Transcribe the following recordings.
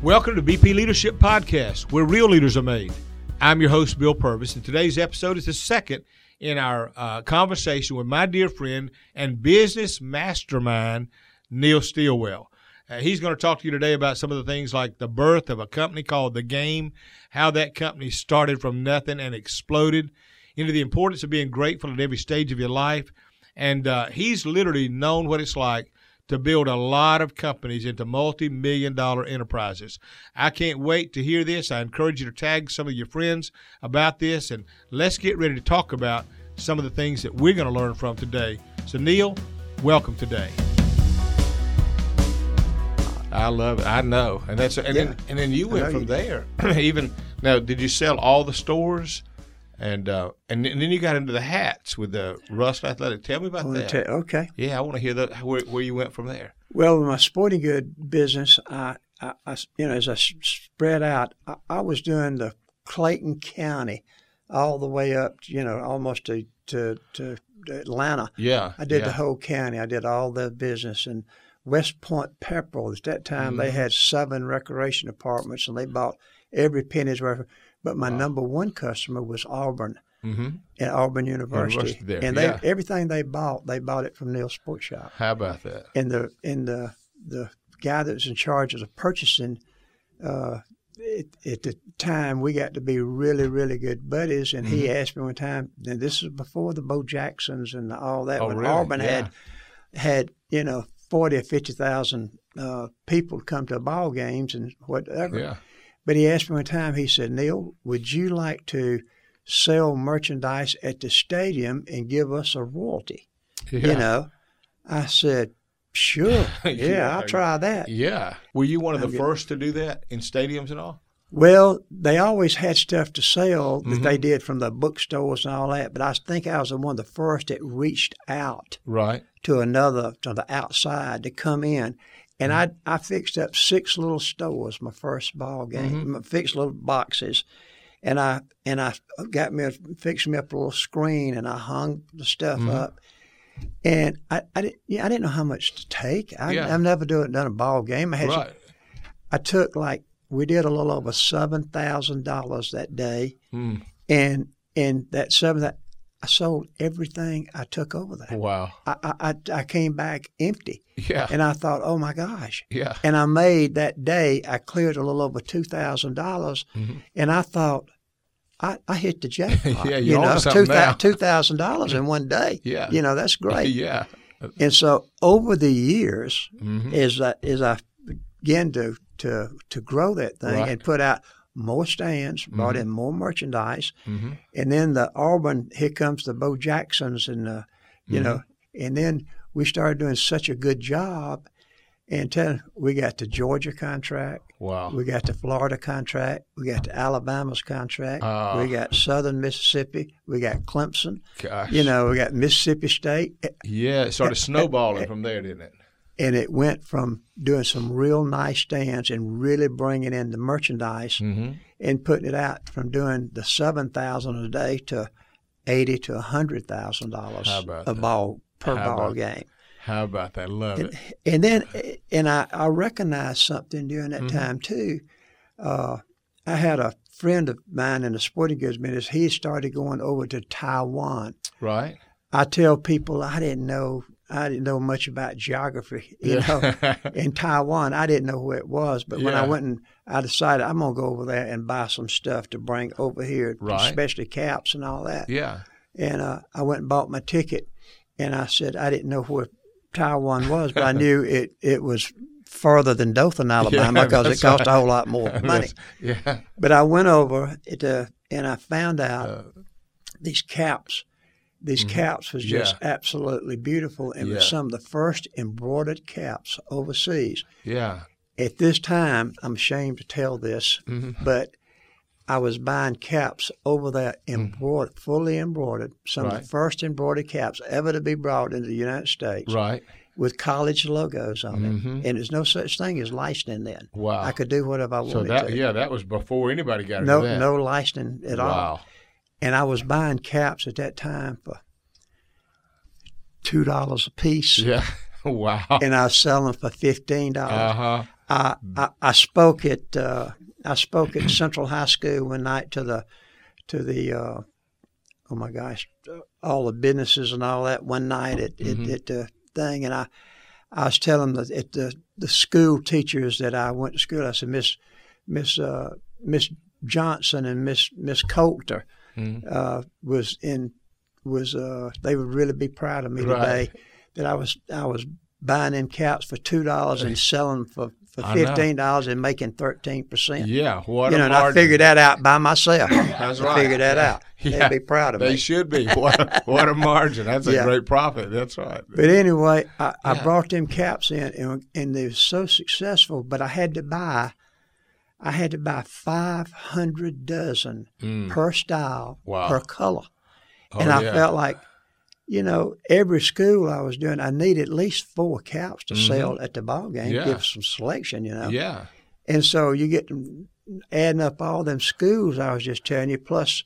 Welcome to BP Leadership Podcast, where real leaders are made. I'm your host, Bill Purvis, and today's episode is the second in our uh, conversation with my dear friend and business mastermind, Neil Stillwell. Uh, he's going to talk to you today about some of the things like the birth of a company called The Game, how that company started from nothing and exploded, into the importance of being grateful at every stage of your life. And uh, he's literally known what it's like to build a lot of companies into multi million dollar enterprises. I can't wait to hear this. I encourage you to tag some of your friends about this and let's get ready to talk about some of the things that we're going to learn from today. So, Neil, welcome today. I love it. I know, and that's and Yeah. then and then you went from you- there. Even now, did you sell all the stores? And uh, and, then you got into the hats with the Rust Athletic. Tell me about that. tell- okay. Yeah, I want to hear the, where, where you went from there. Well, in my sporting good business, I, I, I- you know, as I spread out, I, I was doing the Clayton County, all the way up, you know, almost to to, to Atlanta. Yeah, I did yeah. the whole county. I did all the business and West Point Pepperell. At that time, they Mm-hmm. had seven recreation apartments, and they bought every penny's worth. But my number one customer was Auburn. Mm-hmm. At Auburn University, University and they yeah. everything they bought, they bought it from Neil Sports Shop. How about that? and the and the the guy that was in charge of the purchasing uh, it, at the time we got to be really really good buddies and Mm-hmm. he asked me one time and this is before the Bo Jacksons and all that Oh, when really? Auburn Yeah. had had you know 40 or 50,000 uh, people come to ball games and whatever Yeah. But he asked me one time he said Neil would you like to sell merchandise at the stadium and give us a royalty Yeah. you know I said sure yeah, Yeah. I'll try that Yeah. Were you one of the good. first to do that in stadiums and all? Well, they always had stuff to sell that Mm-hmm. they did from the bookstores and all that, but I think I was the one of the first that reached out Right. to another to the outside to come in. And Mm-hmm. I I fixed up six little stores my first ball game, Mm-hmm. I fixed little boxes, and I and I got me a, fixed me up a little screen and I hung the stuff Mm-hmm. up. And I, I didn't yeah, I didn't know how much to take. I, Yeah. I've never do it, done a ball game. I had Right. I took like we did a little over seven thousand dollars that day, Mm. and and that seven that I sold everything I took over there. Wow. I, I I- came back empty, Yeah. and I thought, oh my gosh! yeah. And I made that day. I cleared a little over two thousand dollars, and I thought. I, I hit the jackpot. Mm-hmm. Yeah, you you're know, on something now. two thousand dollars in one day. Yeah. you know that's great. yeah. And so over the years, Mhm. as I as I began to to to grow that thing Right. Mm-hmm. and put out more stands, brought in more merchandise, Mhm. and then the Auburn, here comes the Bo Jacksons, and uh, you know, Mm-hmm. and then we started doing such a good job, and tell, we got the Georgia contract. Wow. We got the Florida contract. We got the Alabama's contract. Ah. we got Southern Mississippi. We got Clemson. Gosh. You know, we got Mississippi State. Yeah. It started snowballing from there, didn't it? And it went from doing some real nice stands and really bringing in the merchandise Mm-hmm. and putting it out from doing the seven thousand a day to eighty to a hundred thousand dollars a that? ball per How ball game. How about that? Love it. And then, and I, I recognized something during that Mm-hmm. time too. Uh, I had a friend of mine in the sporting goods business. He started going over to Taiwan. Right. I tell people I didn't know I didn't know much about geography, you know. in Taiwan, I didn't know where it was, but when I went and I decided I'm gonna go over there and buy some stuff to bring over here, Right. especially caps and all that. Yeah. And uh, I went and bought my ticket, and I said I didn't know where Taiwan was, but I knew it it was further than Dothan, Alabama, Yeah, because it cost a whole lot more money. Yeah. But I went over to, and I found out Uh, these caps. These caps was just Mm-hmm. Yeah. absolutely beautiful, and Yeah. was some of the first embroidered caps overseas. Yeah. At this time, I'm ashamed to tell this, Mm-hmm. but I was buying caps over there, embroidered, fully embroidered, some of Mm. The first embroidered caps ever to be brought into the United States Right. with college logos on Mhm. it. And there's no such thing as licensing then. Wow. I could do whatever I so wanted that to. yeah, that was before anybody got no, no licensing at all. And I was buying caps at that time for two dollars a piece, Yeah. wow. and I was selling for fifteen dollars. Uh huh. I, I, I spoke at uh, I spoke at Central High School one night to the to the uh, oh my gosh all the businesses and all that one night at, Mhm. at, at the thing and I I was telling the at the the school teachers that I went to school I said Miss Miss uh, Miss Johnson and Miss Miss Coulter Mhm. uh, was in was uh, they would really be proud of me Right. today that I was I was buying them caps for two dollars and selling for, for fifteen dollars and making thirteen percent. Yeah, what You know, and I figured that out by myself. That's I right. figured that out. Yeah. They'd be proud of They me. should be. What a, what a margin. That's a great profit. That's right. But anyway, I, I brought them caps in, and, and they were so successful. But I had to buy, I had to buy five hundred dozen Mm. per style, Wow. per color. Oh, and I yeah. felt like, you know, every school I was doing, I need at least four caps to Mhm. sell at the ball game, Yeah. give some selection, you know. Yeah. And so you get adding up all them schools I was just telling you, plus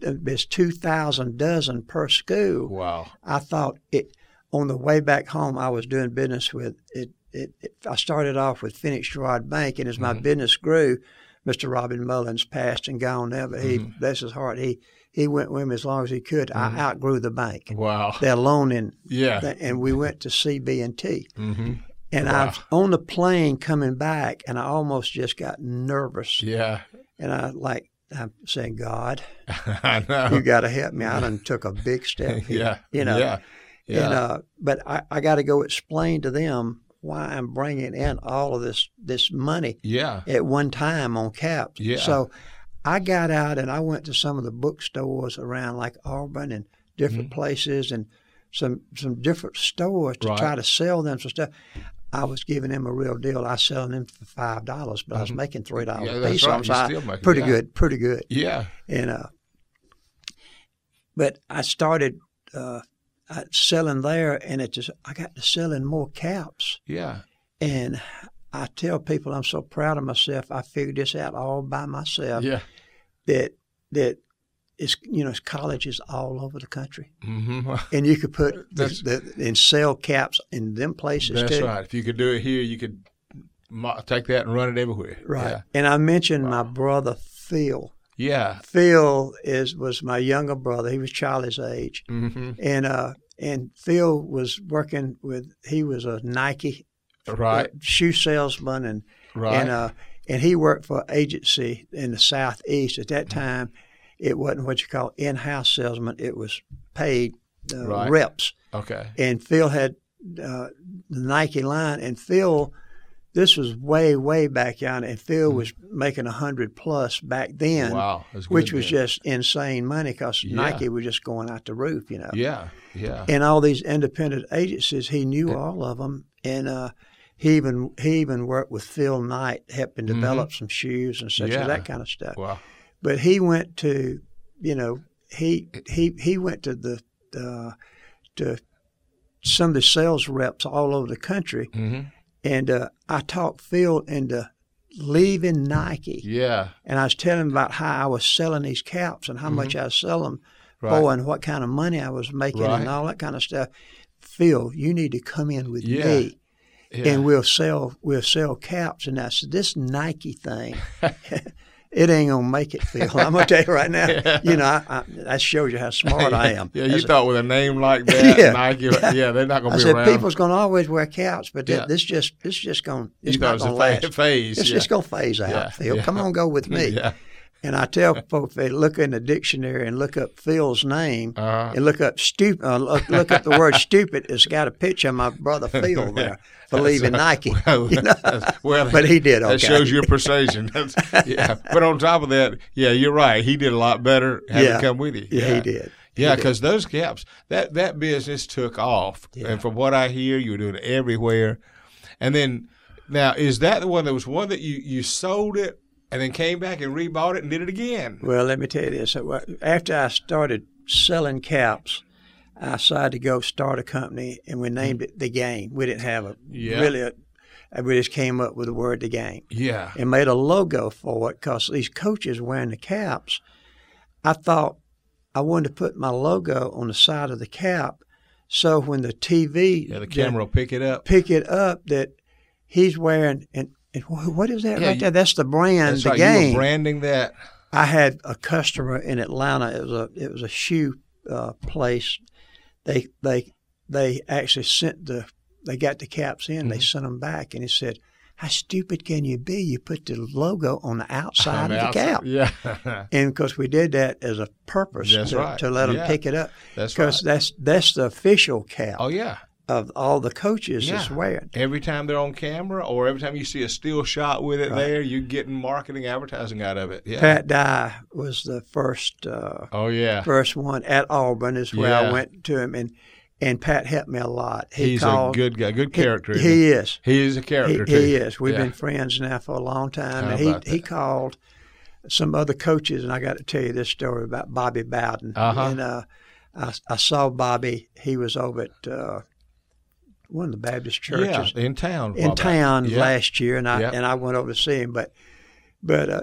there's two thousand dozen per school. Wow. I thought it on the way back home. I was doing business with it. It, it I started off with Phenix Girard Bank, and as my Mhm. business grew, Mr. Robin Mullins passed and gone now, but he Mhm. bless his heart, he he went with me as long as he could. Mhm. I outgrew the bank. Wow. Their loan in, Yeah. and we went to CB&T. hmm And I was on the plane coming back, and I almost just got nervous. Yeah. And I like I'm saying, God, you got to help me. I done took a big step here. yeah. you know. Yeah. Yeah. And uh, but I, I got to go explain to them why I'm bringing in all of this this money yeah. at one time on caps. Yeah. So I got out and I went to some of the bookstores around like Auburn and different places and some some different stores to Mm-hmm. Right. try to sell them some stuff. I was giving them a real deal. I was selling them for five dollars, but I was Mhm. making three dollars Yeah, a piece. right. so I- making- pretty yeah. good, pretty good. Yeah. And uh, but I started uh, uh, selling there, and it just I got to selling more caps. Yeah. And I tell people I'm so proud of myself. I figured this out all by myself. Yeah. That that it's you know it's colleges all over the country, hmm and you could put the, the, and sell caps in them places That's too. right. If you could do it here, you could take that and run it everywhere. Right. And I mentioned my brother Phil. Yeah. Phil is was my younger brother. He was Charlie's age. yeah. hmm and uh and Phil was working with he was a Nike Right. uh, shoe salesman and Right. and uh and he worked for an agency in the southeast at that time it wasn't what you call in-house salesman it was paid uh, Right. reps okay. and Phil had uh, the Nike line and Phil this was way way back down and Phil was making a hundred plus back then Mm-hmm. wow. Good which was then. just insane money because Yeah. Nike was just going out the roof you know Yeah. Yeah. and all these independent agencies. He knew all of them, and uh, he even he even worked with Phil Knight, helping develop some shoes and such Mm-hmm. Yeah. that kind of stuff. Wow. But he went to, you know, he he he went to the uh, to some of the sales reps all over the country, hmm and uh, I talked Phil into leaving Nike, Yeah. and I was telling him about how I was selling these caps and how much I was selling them Mm-hmm. Right. for and what kind of money I was making Right. and all that kind of stuff. Phil, you need to come in with Yeah. me Yeah. and we'll sell we'll sell caps. And I said, this Nike thing, it ain't gonna make it, Phil. I'm gonna tell you right now. Yeah. You know, I, I, that shows you how smart I am. Yeah, you As a- thought with a name like that, Yeah. Nike, yeah, they're not going I be said around. people's gonna always wear caps, but Yeah. this just this just gonna it's you not gonna a fa- last. phase. It's yeah. just gonna phase out, Phil. Come on, go with me. Yeah. And I tell folks they look in the dictionary and look up Phil's name Uh-huh. and look up stupid. Uh, look, look up the word stupid. It's got a picture of my brother Phil there for leaving Nike. Well, you know? well, but he did okay. That shows your precision. That's, yeah. But on top of that, yeah, you're right. He did a lot better having Yeah. come with you. yeah, he did. Yeah, because those caps, that that business took off, Yeah. and from what I hear, you were doing it everywhere. And then, now is that the one that was one that you you sold it and then came back and rebought it and did it again? Well, let me tell you this. After I started selling caps, I decided to go start a company, and we named it The Game. We didn't have a Yeah. really. A, we just came up with the word The Game. Yeah, and made a logo for it because these coaches wearing the caps, I thought I wanted to put my logo on the side of the cap, so when the TV yeah. The camera will pick it up. pick it up that he's wearing and what is that Yeah, right you- there? That's the brand, That's the right. Game. were branding that. I had a customer in Atlanta. It was a it was a shoe uh, place. They they they actually sent the they got the caps in. Mm-hmm. They sent them back, and he said, "How stupid can you be? You put the logo on the outside of the cap." Yeah. And because we did that as a purpose to, right. to let them Yeah. pick it up, That's because right. that's that's the official cap Oh yeah. Of all the coaches Yeah. wearing. Every time they're on camera, or every time you see a still shot with it there, you're getting marketing advertising out of it. Yeah. Pat Dye was the first uh, oh yeah. first one at Auburn is where Yeah. I went to him and and Pat helped me a lot. He He's called, a good guy, good character. isn't He, is. He is a He, character too. he is. We've Yeah. been friends now for a long time. How and he about he that? called some other coaches, and I got to tell you this story about Bobby Bowden. Uh-huh. And uh, I, I saw Bobby. He was over at uh, one of the Baptist churches Yeah, in town. in town Yeah. last year, and I and I went over to see him. But but uh,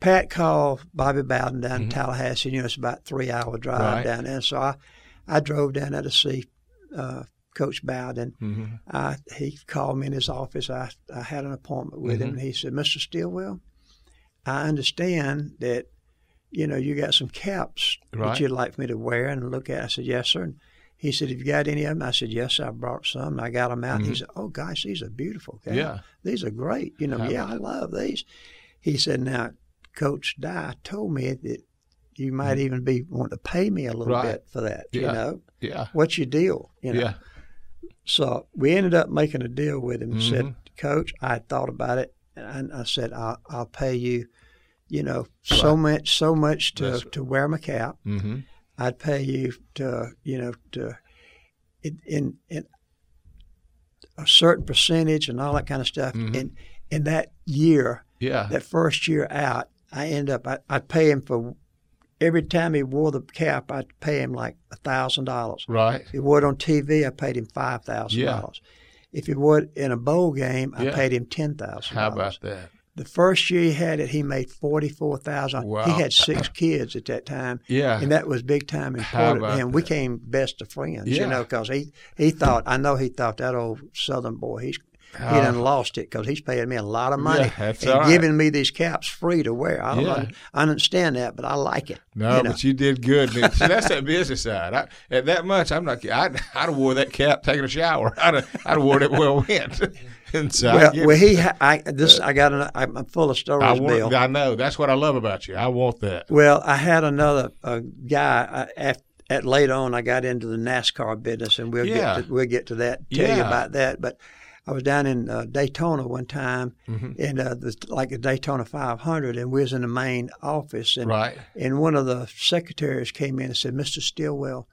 Pat called Bobby Bowden down in Tallahassee. You know, it's about a three hour drive Mm-hmm. Right. down there. So I I drove down there to see uh, Coach Bowden. Mhm. I, he called me in his office. I I had an appointment with him, Mhm. and he said, "Mr. Stillwell, I understand that." You know, you got some caps Right. that you'd like for me to wear and look at. I said, yes, sir. And he said, have you got any of them? I said, yes, I brought some. And I got them out. And he said, oh, gosh, these are beautiful. Mm-hmm. Yeah. These are great. You know, How yeah, I love these. He said, now, Coach Dye told me that you might even be wanting to pay me a little Mm-hmm. Right. bit for that. You know, Yeah. what's your deal? You know, Yeah. so we ended up making a deal with him. and Said. Coach, I thought about it, and I said, I'll, I'll pay you, you know, so much, so much to, That's- to wear my cap. Mm-hmm. I'd pay you to, you know, to in in, in a certain percentage and all that kind of stuff. Mhm. And in that year, Yeah. that first year out, I end up I, I'd pay him for every time he wore the cap, I'd pay him like a thousand dollars. right. If he wore it on TV, I paid him five thousand dollars. If he wore it in a bowl game, I Yeah. paid him ten thousand How about that? The first year he had it, he made forty four thousand. Wow. He had six kids at that time, Yeah. and that was big time important to about him. We that? came best of friends, Yeah. you know, because he he thought I know he thought that old Southern boy he's he Ah. done lost it because he's paying me a lot of money Yeah, and right. giving me these caps free to wear. I don't Yeah. I understand that, but I like it. No, you know. but you did good. See, that's that business side. I, at that much, I'm not. I'd, I'd have wore that cap taking a shower. I'd have, I'd have wore it where I went. and so well, well, he ha- I this I got an, I'm full of stories, I Bill. I know. That's what I love about you. I want that. Well, I had another uh, guy uh, at, at later on. I got into the NASCAR business, and we'll Yeah. get to, we'll get to that. Tell you about that. But I was down in uh, Daytona one time, Mhm. and uh, the, like a Daytona 500, and we was in the main office, and Right. and one of the secretaries came in and said, "Mr. Stillwell."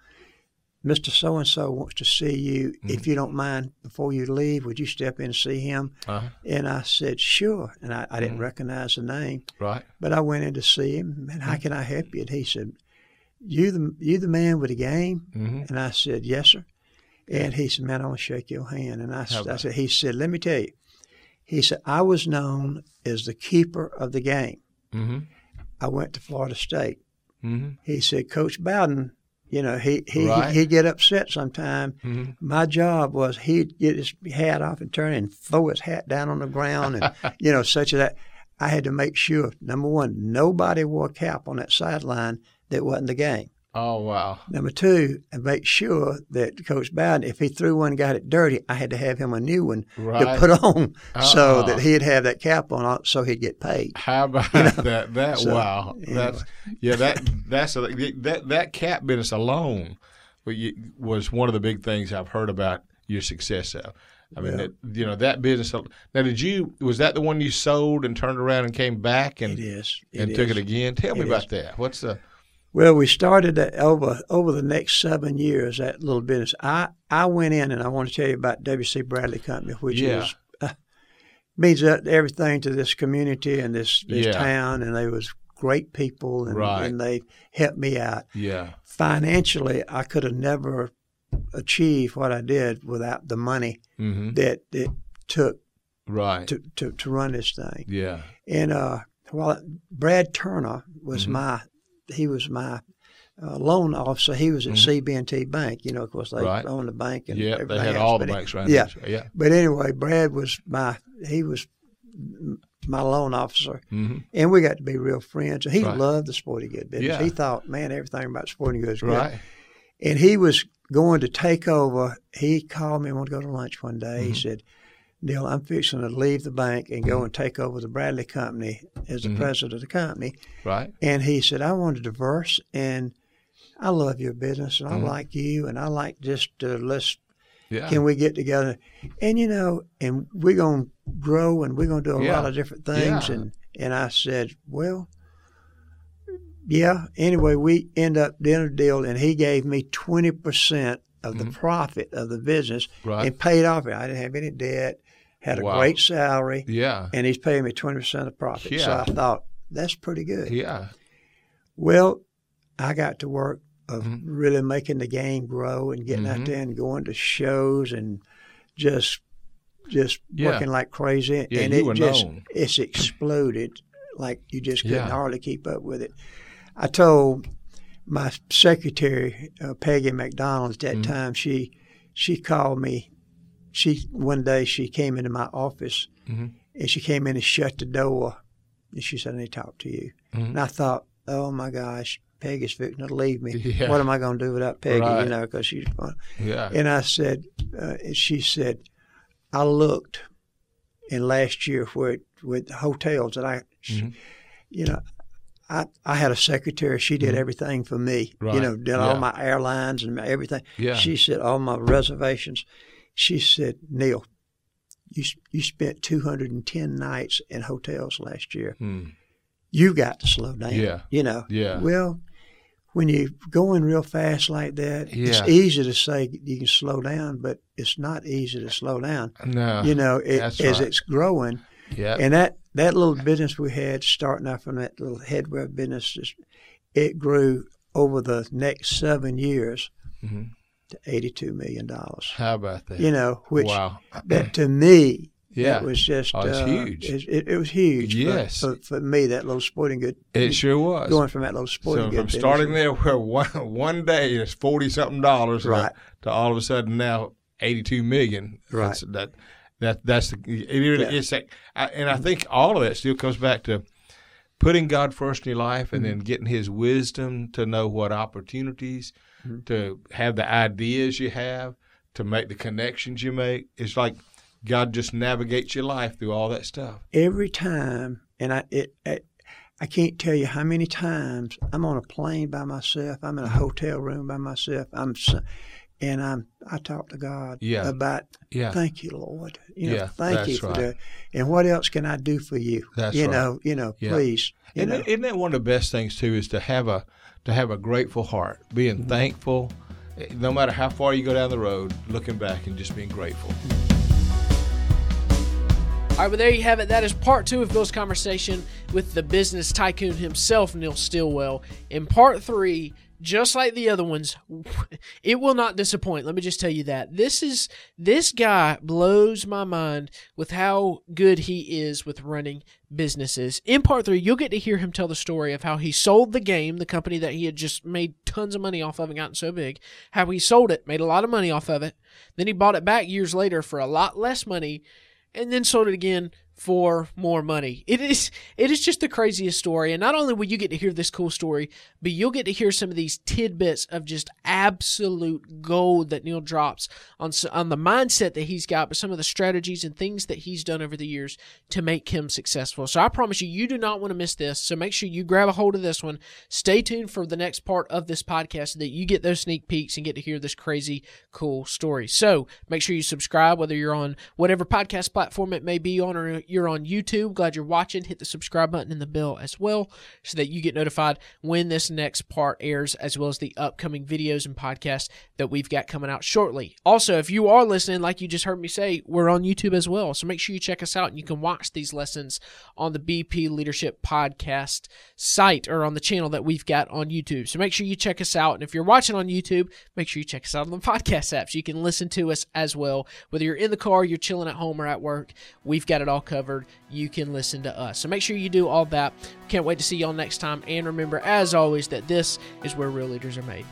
Mr. So and so wants to see you. Mm-hmm. If you don't mind, before you leave, would you step in and see him? Uh-huh. And I said, sure. And I, I didn't Mm-hmm. recognize the name. Right. But I went in to see him, and Mm-hmm. how can I help you? And he said, "You the you the man with the game?" Mhm. And I said, "Yes, sir." And he said, "Man, I want to shake your hand." And I, I said, "He said, let me tell you." He said, "I was known as the keeper of the game. Mm-hmm. I went to Florida State." Mm-hmm. He said, "Coach Bowden, you know, he he Right. he'd get upset sometime. Mm-hmm. My job was he'd get his hat off and turn and throw his hat down on the ground, and you know, such as that." I had to make sure, number one, nobody wore a cap on that sideline that wasn't the game. Oh wow. Number two, and make sure that Coach Bowden, if he threw one and got it dirty, I had to have him a new one Right. to put on so Uh-uh. that he'd have that cap on uh, so he'd get paid. How about that? That so, wow. That's yeah. That that's a, that that cap business alone was one of the big things I've heard about your success of. I mean, Yeah. that, you know that business. Now, did you was that the one you sold and turned around and came back and It is. and took it again? Tell me It about that. What's the Well, we started that over over the next seven years. That little business. I I went in and I want to tell you about W.C. Bradley Company, which Yeah. is uh, means everything to this community and this this Yeah. town, and they was great people, and, Right. and they helped me out. yeah financially, I could have never achieved what I did without the money mm-hmm. that it took right to, to, to run this thing. yeah And uh, well, Brad Turner was Mhm. my he was my uh, loan officer. He was at CB&T Bank. You know, of course, they Mm-hmm. Right. owned the bank and yeah they had else, all the but he- banks around yeah. yeah But anyway, Brad was my he was my loan officer, hmm and we got to be real friends. And he Right. loved the sporting good business. Yeah. He thought, man, everything about sporting goods good. Right. And he was going to take over. He called me and wanted to go to lunch one day. He Mhm. said, Neil, I'm fixing to leave the bank and go and take over the Bradley Company as the Mhm. president of the company. Right. And he said, I want to diverse and I love your business and I Mhm. like you and I like just uh, let's Yeah. can we get together and you know and we're going to grow and we're going to do a Yeah. lot of different things Yeah. and and I said, well, yeah. Anyway, we end up doing a deal and he gave me twenty percent of the Mhm. profit of the business right. and paid off it. I didn't have any debt, had a Wow. great salary, yeah. and he's paying me twenty percent of profit. Yeah. So I thought that's pretty good. Yeah. Well, I got to work of Mhm. really making the game grow and getting Mhm. out there and going to shows and just just Yeah. working like crazy. Yeah, and it just known. it's exploded like you just couldn't Yeah. hardly keep up with it. I told my secretary uh, Peggy McDonald at that Mhm. time she she called me. She one day she came into my office Mhm. and she came in and shut the door and she said, "I need to talk to you." Mhm. And I thought, oh my gosh, Peggy's fixing to leave me. Yeah. What am I going to do without Peggy? Right. You know, because she's fun. Yeah. And I said, uh, and she said, I looked in last year where with hotels that I, Mhm. you know, I, I had a secretary. She did Mhm. everything for me. Right. You know, did Yeah. all my airlines and everything. Yeah. She said all my reservations. She said, Neil, you you spent 210 nights in hotels last year. Hmm. You got to slow down. Yeah. You know. Yeah. Well, when you're going real fast like that, it's easy to say you can slow down, but it's not easy to slow down. No. you know, it, as right. it's growing, yeah. and that that little business we had starting off from that little headwear business, it grew over the next seven years Mhm. To eighty-two million dollars. How about that? You know, which wow. that to me, Yeah. that was just Oh, uh, huge. It, it, was huge. Yes. for, for, me, that little sporting good. It sure was. going from that little sporting so good from business. starting there where one one day it's forty something dollars, Right. to all of a sudden now eighty two million. Right. That's, that that that's the it really Yeah. it's like, I, and I think all of that still comes back to putting God first in your life, and then Mm-hmm. getting His wisdom to know what opportunities, Mm-hmm. to have the ideas you have, to make the connections you make. It's like God just navigates your life through all that stuff. every time, and I it, it I can't tell you how many times I'm on a plane by myself. I'm in a hotel room by myself. I'm and I'm I talk to God Yeah. about Yeah. thank you, Lord. You know, Yeah, thank you for right. that. And what else can I do for you? That's you right. know, you know, Yeah. please. You Isn't, know, that, isn't that one of the best things too? Is to have a to have a grateful heart, being Mm-hmm. thankful, eh, no matter how far you go down the road, looking back and just being grateful. All right, well, there you have it. That is part two of Bill's conversation with the business tycoon himself, Neil Stillwell. In part three, just like the other ones, it will not disappoint. Let me just tell you that. This is this guy blows my mind with how good he is with running businesses. In part three, you'll get to hear him tell the story of how he sold the game, the company that he had just made tons of money off of and gotten so big, how he sold it, made a lot of money off of it. Then he bought it back years later for a lot less money and then sold it again for more money. It is it is just the craziest story. And not only will you get to hear this cool story, but you'll get to hear some of these tidbits of just absolute gold that Neil drops on on the mindset that he's got, but some of the strategies and things that he's done over the years to make him successful. So I promise you, you do not want to miss this. So make sure you grab a hold of this one. Stay tuned for the next part of this podcast so that you get those sneak peeks and get to hear this crazy cool story. So make sure you subscribe, whether you're on whatever podcast platform it may be on or you're on YouTube. Glad you're watching. Hit the subscribe button and the bell as well so that you get notified when this next part airs, as well as the upcoming videos and podcasts that we've got coming out shortly. Also, if you are listening, like you just heard me say, we're on YouTube as well. So make sure you check us out and you can watch these lessons on the BP Leadership Podcast site or on the channel that we've got on YouTube. So make sure you check us out. And if you're watching on YouTube, make sure you check us out on the podcast apps. You can listen to us as well. Whether you're in the car, you're chilling at home, or at work, we've got it all covered. You can listen to us. So make sure you do all that. Can't wait to see y'all next time. And remember, as always, that this is where real leaders are made.